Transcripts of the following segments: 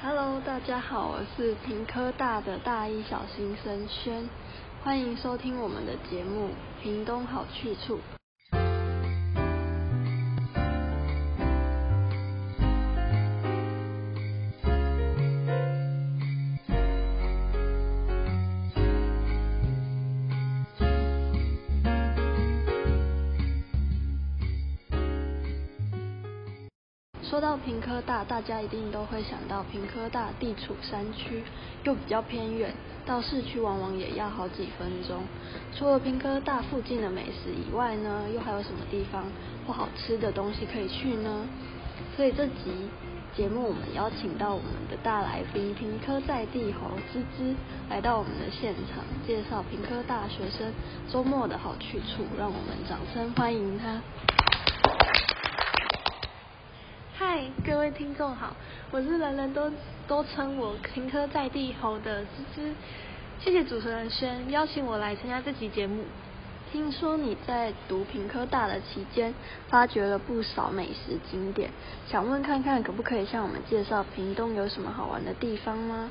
Hello，大家好，我是平科大的大一小新生轩，欢迎收听我们的节目《屏东好去处》。说到屏科大，大家一定都会想到屏科大地处山区，又比较偏远，到市区往往也要好几分钟。除了屏科大附近的美食以外呢，又还有什么地方或好吃的东西可以去呢？所以这集节目我们邀请到我们的大来宾屏科在地猴芝芝来到我们的现场，介绍屏科大学生周末的好去处，让我们掌声欢迎他。各位听众好，我是人人都都称我屏科在地猴的芝芝，谢谢主持人轩邀请我来参加这期节目。听说你在读屏科大的期间，发掘了不少美食景点，想问看看可不可以向我们介绍屏东有什么好玩的地方吗？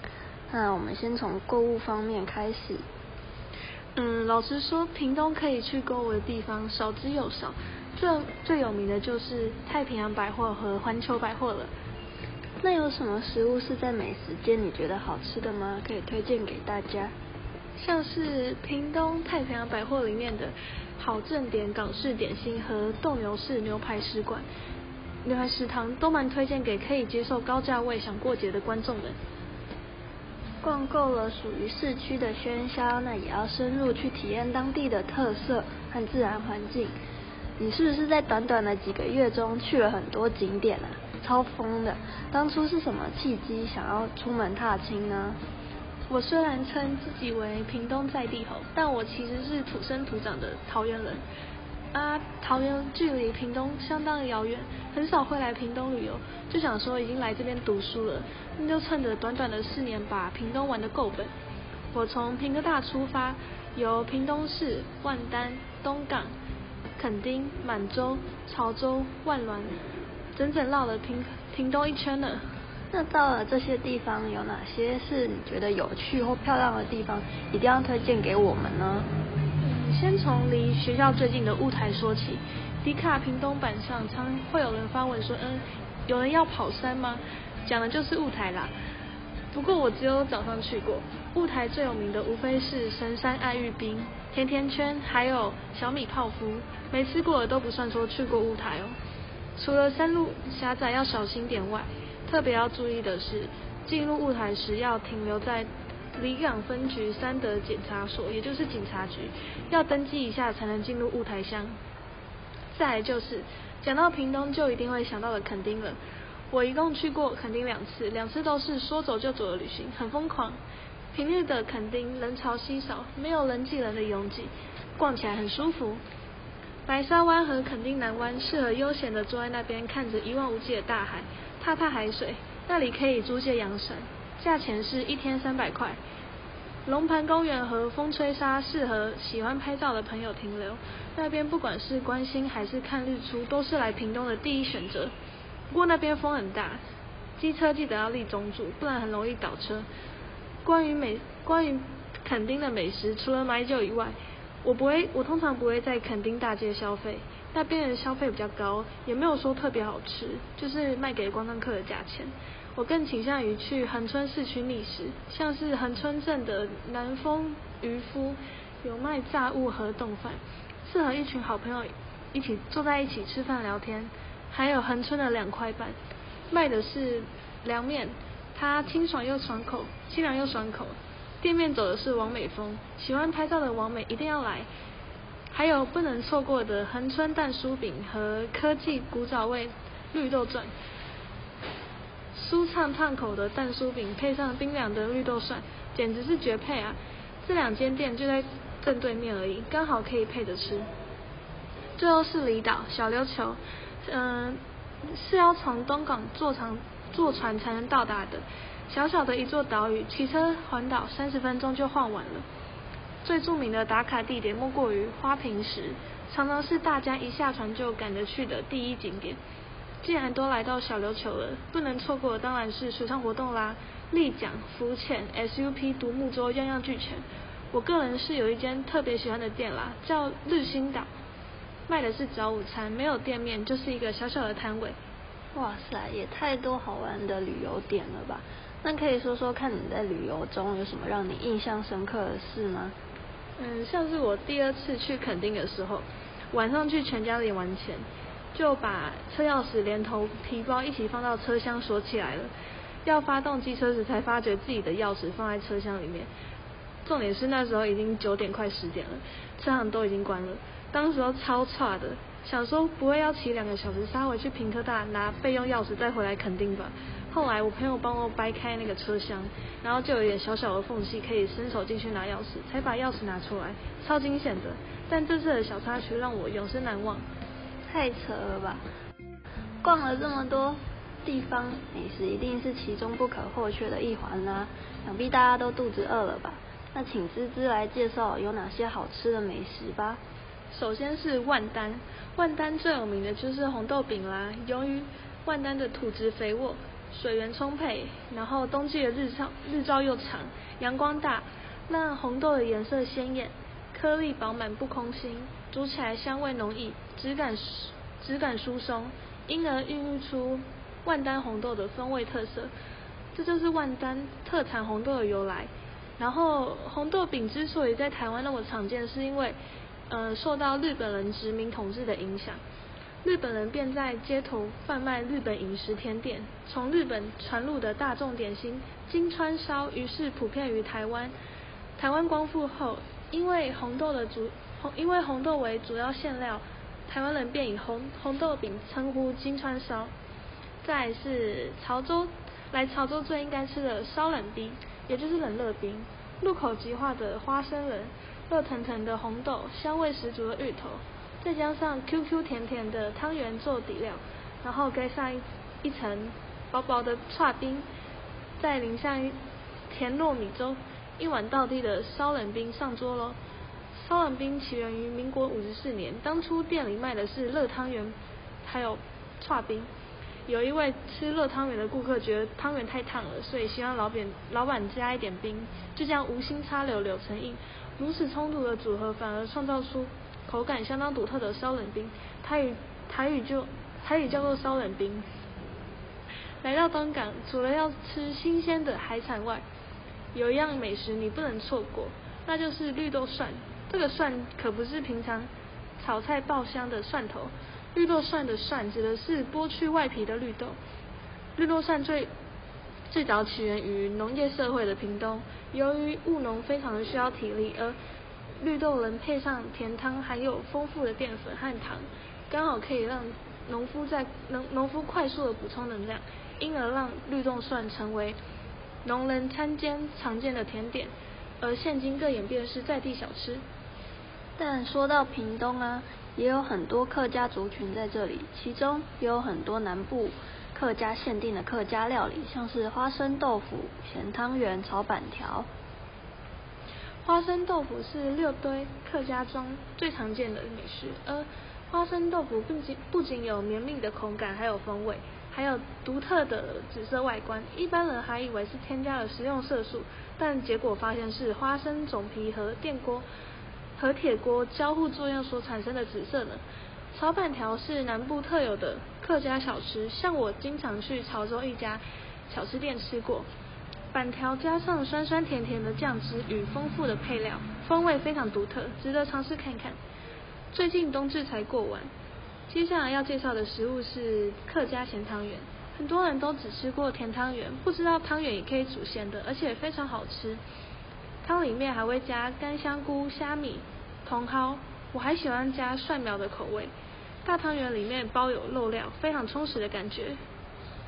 那我们先从购物方面开始。嗯，老实说，屏东可以去购物的地方少之又少。最最有名的就是太平洋百货和环球百货了。那有什么食物是在美食街你觉得好吃的吗？可以推荐给大家。像是屏东太平洋百货里面的好正点港式点心和斗牛士牛排食馆、牛排食堂都蛮推荐给可以接受高价位想过节的观众们。逛够了属于市区的喧嚣，那也要深入去体验当地的特色和自然环境。你是不是在短短的几个月中去了很多景点啊？超疯的！当初是什么契机想要出门踏青呢？我虽然称自己为屏东在地猴，但我其实是土生土长的桃园人。啊，桃园距离屏东相当遥远，很少会来屏东旅游，就想说已经来这边读书了，那就趁着短短的四年把屏东玩得够本。我从屏科大出发，由屏东市、万丹、东港。垦丁、满洲、潮州、万峦，整整绕了屏屏东一圈呢。那到了这些地方，有哪些是你觉得有趣或漂亮的地方，一定要推荐给我们呢？嗯，先从离学校最近的雾台说起。迪卡屏东版上常会有人发文说，嗯，有人要跑山吗？讲的就是雾台啦。不过我只有早上去过。雾台最有名的无非是神山爱玉冰、甜甜圈，还有小米泡芙。没吃过的都不算说去过雾台哦。除了山路狭窄要小心点外，特别要注意的是，进入雾台时要停留在离港分局三德检查所，也就是警察局，要登记一下才能进入雾台乡。再来就是讲到屏东，就一定会想到的垦丁了。我一共去过垦丁两次，两次都是说走就走的旅行，很疯狂。平日的垦丁人潮稀少，没有人挤人的拥挤，逛起来很舒服。白沙湾和垦丁南湾适合悠闲的坐在那边，看着一望无际的大海，踏踏海水。那里可以租借阳伞，价钱是一天三百块。龙盘公园和风吹沙适合喜欢拍照的朋友停留。那边不管是观星还是看日出，都是来屏东的第一选择。不过那边风很大，机车记得要立中柱，不然很容易倒车。关于美，关于垦丁的美食，除了买酒以外，我不会，我通常不会在垦丁大街消费，那边的消费比较高，也没有说特别好吃，就是卖给观光客的价钱。我更倾向于去恒春市区觅食，像是恒春镇的南丰渔夫有卖炸物和冻饭，适合一群好朋友一起坐在一起吃饭聊天。还有恒春的两块半，卖的是凉面，它清爽又爽口，清凉又爽口。店面走的是王美风，喜欢拍照的王美一定要来。还有不能错过的恒春蛋酥饼和科技古早味绿豆钻，酥畅烫口的蛋酥饼配上冰凉的绿豆蒜，简直是绝配啊！这两间店就在正对面而已，刚好可以配着吃。最后是离岛小琉球。嗯，是要从东港坐长坐船才能到达的，小小的一座岛屿，骑车环岛三十分钟就晃完了。最著名的打卡地点莫过于花瓶石，常常是大家一下船就赶着去的第一景点。既然都来到小琉球了，不能错过的当然是水上活动啦，立桨、浮潜、SUP、独木舟，样样俱全。我个人是有一间特别喜欢的店啦，叫日星岛，卖的是早午餐，没有店面，就是一个小小的摊位。哇塞，也太多好玩的旅游点了吧？那可以说说看你在旅游中有什么让你印象深刻的事吗？嗯，像是我第二次去垦丁的时候，晚上去全家领完钱，就把车钥匙连同皮包一起放到车厢锁起来了，要发动机车时才发觉自己的钥匙放在车厢里面。重点是那时候已经九点快十点了，车行都已经关了。当时候超差的，想说不会要骑两个小时杀回去屏科大拿备用钥匙再回来肯定吧。后来我朋友帮我掰开那个车厢，然后就有一点小小的缝隙可以伸手进去拿钥匙，才把钥匙拿出来，超惊险的。但这次的小插曲让我永生难忘。太扯了吧！逛了这么多地方，美食一定是其中不可或缺的一环啦、想必大家都肚子饿了吧？那请芝芝来介绍有哪些好吃的美食吧。首先是万丹，万丹最有名的就是红豆饼啦。由于万丹的土质肥沃，水源充沛，然后冬季的日照日照又长，阳光大，那红豆的颜色鲜艳，颗粒饱满不空心，煮起来香味浓郁，质感质感疏松，因而孕育出万丹红豆的风味特色。这就是万丹特产红豆的由来。然后红豆饼之所以在台湾那么常见，是因为，呃，受到日本人殖民统治的影响，日本人便在街头贩卖日本饮食甜点，从日本传入的大众点心金川烧，于是普遍于台湾。台湾光复后，因为红豆的主红，因为红豆为主要馅料，台湾人便以红红豆饼称呼金川烧。再是潮州，来潮州最应该吃的烧冷冰。也就是冷热冰，入口即化的花生仁，热腾腾的红豆，香味十足的芋头，再加上 QQ 甜甜的汤圆做底料，然后盖上一一层薄薄的剉冰，再淋上甜糯米粥，一碗到地的烧冷冰上桌喽。烧冷冰起源于民国五十四年，当初店里卖的是热汤圆，还有剉冰。有一位吃热汤圆的顾客觉得汤圆太烫了，所以希望老板老板加一点冰，就这样无心插柳柳成荫。如此冲突的组合，反而创造出口感相当独特的烧冷冰。台语台语就台语叫做烧冷冰。来到东港，除了要吃新鲜的海产外，有一样美食你不能错过，那就是绿豆蒜。这个蒜可不是平常炒菜爆香的蒜头。绿豆蒜的蒜指的是剥去外皮的绿豆。绿豆蒜最最早起源于农业社会的屏东，由于务农非常的需要体力，而绿豆能配上甜汤，含有丰富的淀粉和糖，刚好可以让农夫在农农夫快速的补充能量，因而让绿豆蒜成为农人餐间常见的甜点，而现今更演变是在地小吃。但说到屏东啊。也有很多客家族群在这里，其中也有很多南部客家限定的客家料理，像是花生豆腐、咸汤圆、炒板条。花生豆腐是六堆客家中最常见的美食，而花生豆腐不仅不仅有绵密的口感，还有风味，还有独特的紫色外观。一般人还以为是添加了食用色素，但结果发现是花生种皮和电锅。和铁锅交互作用所产生的紫色呢？炒板条是南部特有的客家小吃，像我经常去潮州一家小吃店吃过，板条加上酸酸甜甜的酱汁与丰富的配料，风味非常独特，值得尝试看看。最近冬至才过完，接下来要介绍的食物是客家咸汤圆。很多人都只吃过甜汤圆，不知道汤圆也可以煮咸的，而且非常好吃。汤里面还会加干香菇、虾米、茼蒿，我还喜欢加蒜苗的口味。大汤圆里面包有肉料，非常充实的感觉。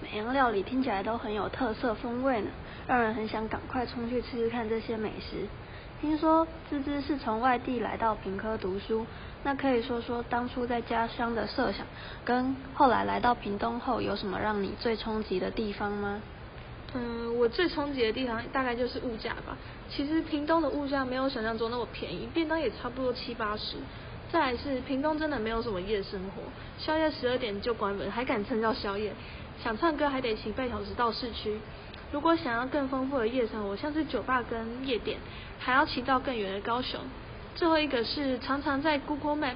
每样料理听起来都很有特色风味呢，让人很想赶快冲去吃吃看这些美食。听说芝芝是从外地来到平科读书，那可以说说当初在家乡的设想，跟后来来到屏东后有什么让你最冲击的地方吗？嗯，我最冲击的地方大概就是物价吧。其实屏东的物价没有想象中那么便宜，便当也差不多七八十。再来是屏东真的没有什么夜生活，宵夜十二点就关门，还敢称叫宵夜？想唱歌还得骑半小时到市区。如果想要更丰富的夜生活，像是酒吧跟夜店，还要骑到更远的高雄。最后一个是常常在 Google Map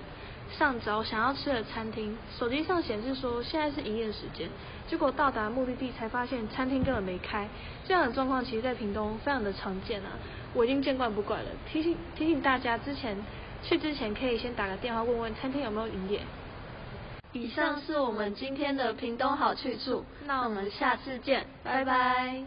上找想要吃的餐厅，手机上显示说现在是营业时间，结果到达目的地才发现餐厅根本没开。这样的状况其实在屏东非常的常见啊，我已经见惯不怪了。提醒提醒大家，之前去之前可以先打个电话问问餐厅有没有营业。以上是我们今天的屏东好去处，那我们下次见，拜拜。